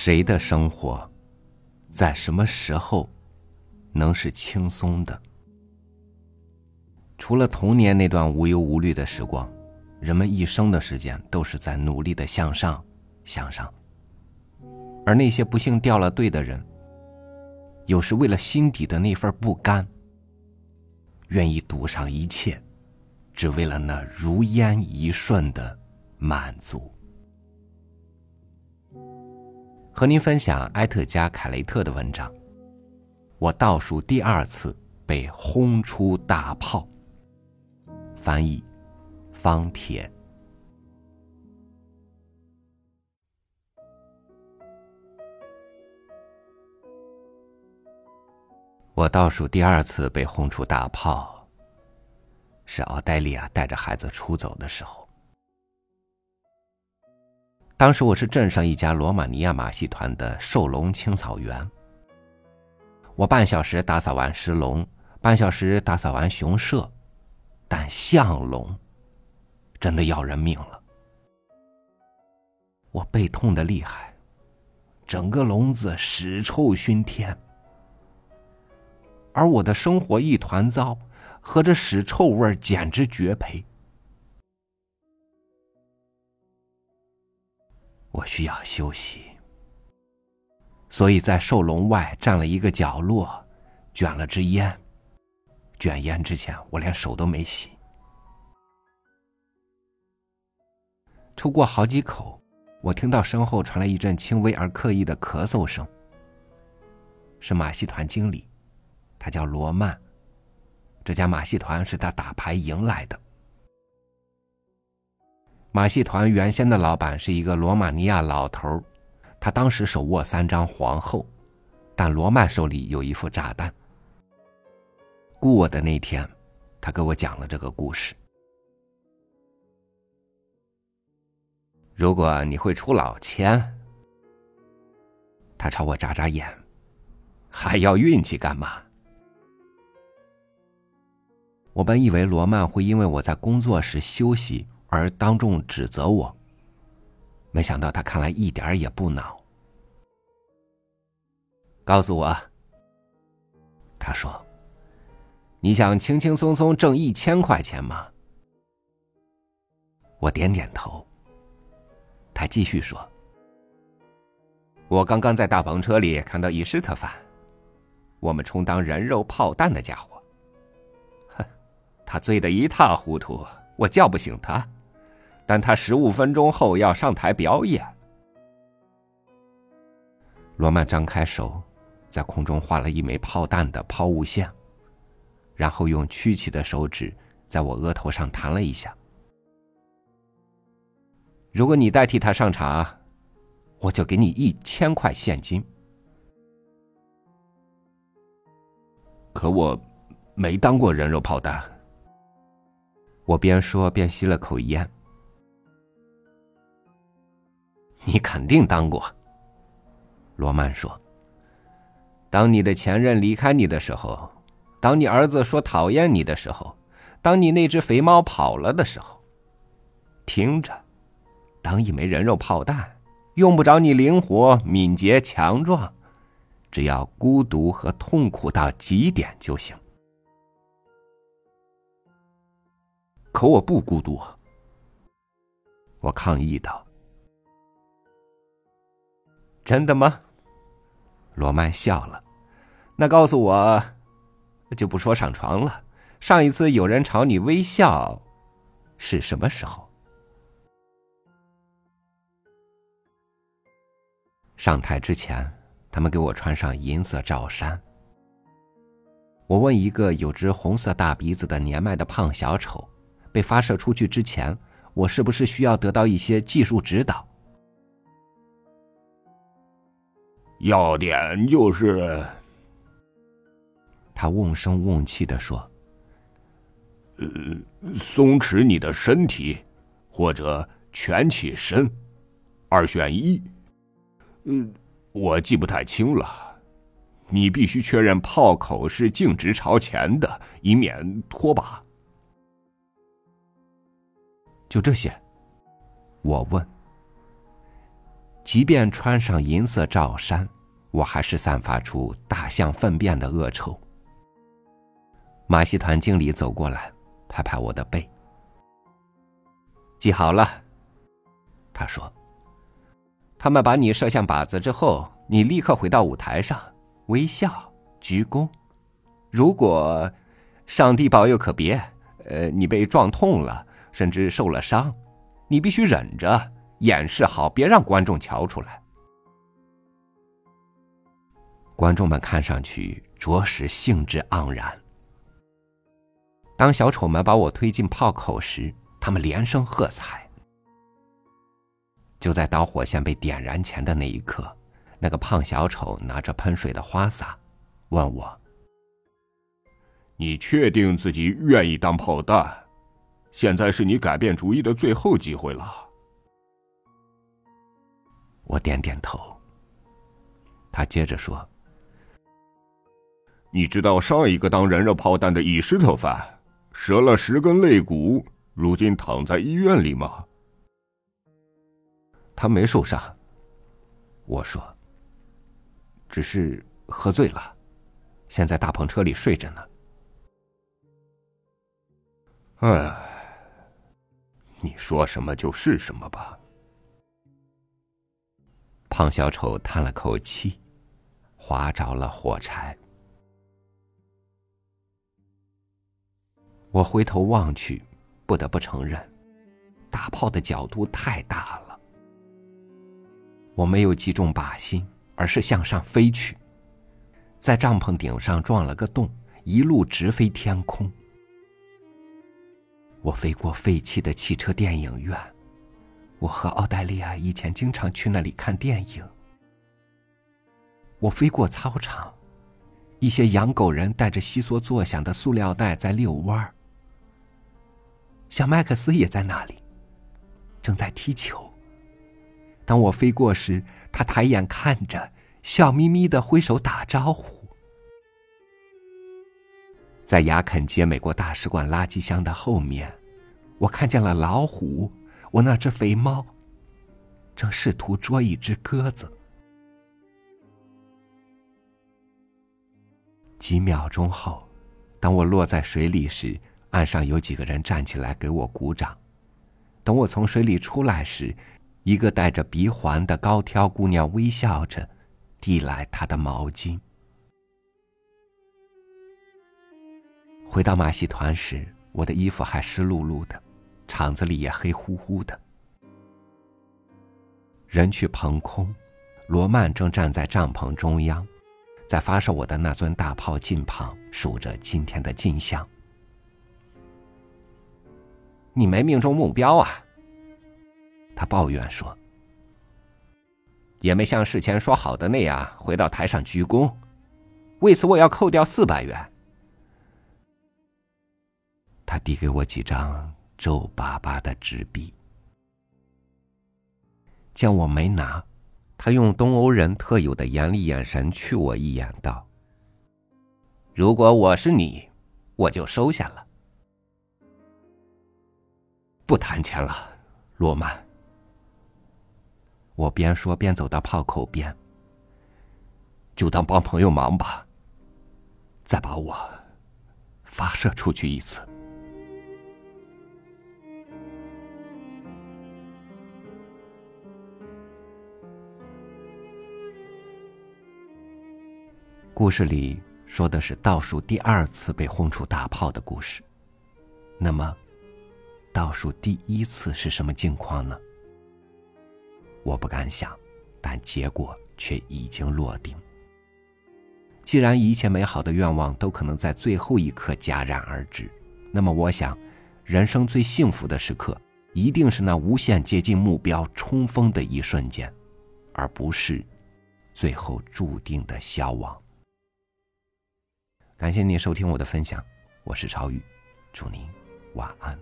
谁的生活，在什么时候，能是轻松的？除了童年那段无忧无虑的时光，人们一生的时间都是在努力的向上，向上。而那些不幸掉了队的人，有时为了心底的那份不甘，愿意赌上一切，只为了那如烟一瞬的满足。和您分享埃特加·凯雷特的文章。我倒数第二次被轰出大炮。翻译：方铁。我倒数第二次被轰出大炮，是奥黛丽亚带着孩子出走的时候。当时我是镇上一家罗马尼亚马戏团的兽龙清扫员。我半小时打扫完石龙，半小时打扫完熊舍，但象龙真的要人命了。我背痛的厉害，整个笼子屎臭熏天，而我的生活一团糟，和这屎臭味简直绝配。我需要休息，所以在兽笼外站了一个角落，卷了支烟。卷烟之前，我连手都没洗。抽过好几口，我听到身后传来一阵轻微而刻意的咳嗽声。是马戏团经理，他叫罗曼。这家马戏团是他打牌赢来的。马戏团原先的老板是一个罗马尼亚老头他当时手握三张皇后，但罗曼手里有一副炸弹。雇我的那天，他给我讲了这个故事。如果你会出老千，他朝我眨眨眼，还要运气干嘛？我本以为罗曼会因为我在工作时休息。而当众指责我，没想到他看来一点也不恼。告诉我，他说：“你想轻轻松松挣一千块钱吗？”我点点头。他继续说：“我刚刚在大篷车里看到伊施特凡，我们充当人肉炮弹的家伙。哼，他醉得一塌糊涂，我叫不醒他。”但他十五分钟后要上台表演。罗曼张开手，在空中画了一枚炮弹的抛物线，然后用曲起的手指在我额头上弹了一下。如果你代替他上场，我就给你一千块现金。可我没当过人肉炮弹。我边说边吸了口烟。你肯定当过。罗曼说：“当你的前任离开你的时候，当你儿子说讨厌你的时候，当你那只肥猫跑了的时候，听着，当一枚人肉炮弹，用不着你灵活、敏捷、强壮，只要孤独和痛苦到极点就行。可我不孤独。”啊我抗议道。真的吗？罗曼笑了。那告诉我，就不说上床了。上一次有人朝你微笑，是什么时候？上台之前，他们给我穿上银色罩衫。我问一个有只红色大鼻子的年迈的胖小丑，被发射出去之前，我是不是需要得到一些技术指导？要点就是，他瓮声瓮气的说：“呃，松弛你的身体，或者蜷起身，二选一。呃，我记不太清了。你必须确认炮口是径直朝前的，以免脱靶。就这些？我问。”即便穿上银色罩衫，我还是散发出大象粪便的恶臭。马戏团经理走过来，拍拍我的背，记好了。他说：“他们把你摄像靶子之后，你立刻回到舞台上，微笑，鞠躬。如果上帝保佑可别，呃，你被撞痛了，甚至受了伤，你必须忍着。”掩饰好，别让观众瞧出来。观众们看上去着实兴致盎然。当小丑们把我推进炮口时，他们连声喝彩。就在导火线被点燃前的那一刻，那个胖小丑拿着喷水的花洒，问我：“你确定自己愿意当炮弹？现在是你改变主意的最后机会了。”我点点头。他接着说：“你知道上一个当人肉炮弹的伊斯特凡折了十根肋骨，如今躺在医院里吗？”他没受伤。我说：“只是喝醉了，现在大篷车里睡着呢。”哎，你说什么就是什么吧。胖小丑叹了口气，划着了火柴。我回头望去，不得不承认，大炮的角度太大了。我没有击中靶心，而是向上飞去，在帐篷顶上撞了个洞，一路直飞天空。我飞过废弃的汽车电影院。我和澳大利亚以前经常去那里看电影。我飞过操场，一些养狗人带着悉索作响的塑料袋在遛弯儿。小麦克斯也在那里，正在踢球。当我飞过时，他抬眼看着，笑眯眯的挥手打招呼。在雅肯街美国大使馆垃圾箱的后面，我看见了老虎。我那只肥猫正试图捉一只鸽子。几秒钟后，当我落在水里时，岸上有几个人站起来给我鼓掌。等我从水里出来时，一个戴着鼻环的高挑姑娘微笑着递来她的毛巾。回到马戏团时，我的衣服还湿漉漉的。场子里也黑乎乎的，人去棚空，罗曼正站在帐篷中央，在发射我的那尊大炮近旁数着今天的进项。你没命中目标啊！他抱怨说。也没像事前说好的那样回到台上鞠躬，为此我要扣掉四百元。他递给我几张。皱巴巴的纸币，见我没拿，他用东欧人特有的严厉眼神去我一眼，道：“如果我是你，我就收下了，不谈钱了，罗曼。”我边说边走到炮口边，就当帮朋友忙吧，再把我发射出去一次。故事里说的是倒数第二次被轰出大炮的故事，那么，倒数第一次是什么境况呢？我不敢想，但结果却已经落定。既然一切美好的愿望都可能在最后一刻戛然而止，那么我想，人生最幸福的时刻，一定是那无限接近目标冲锋的一瞬间，而不是最后注定的消亡。感谢您收听我的分享，我是超宇，祝您晚安，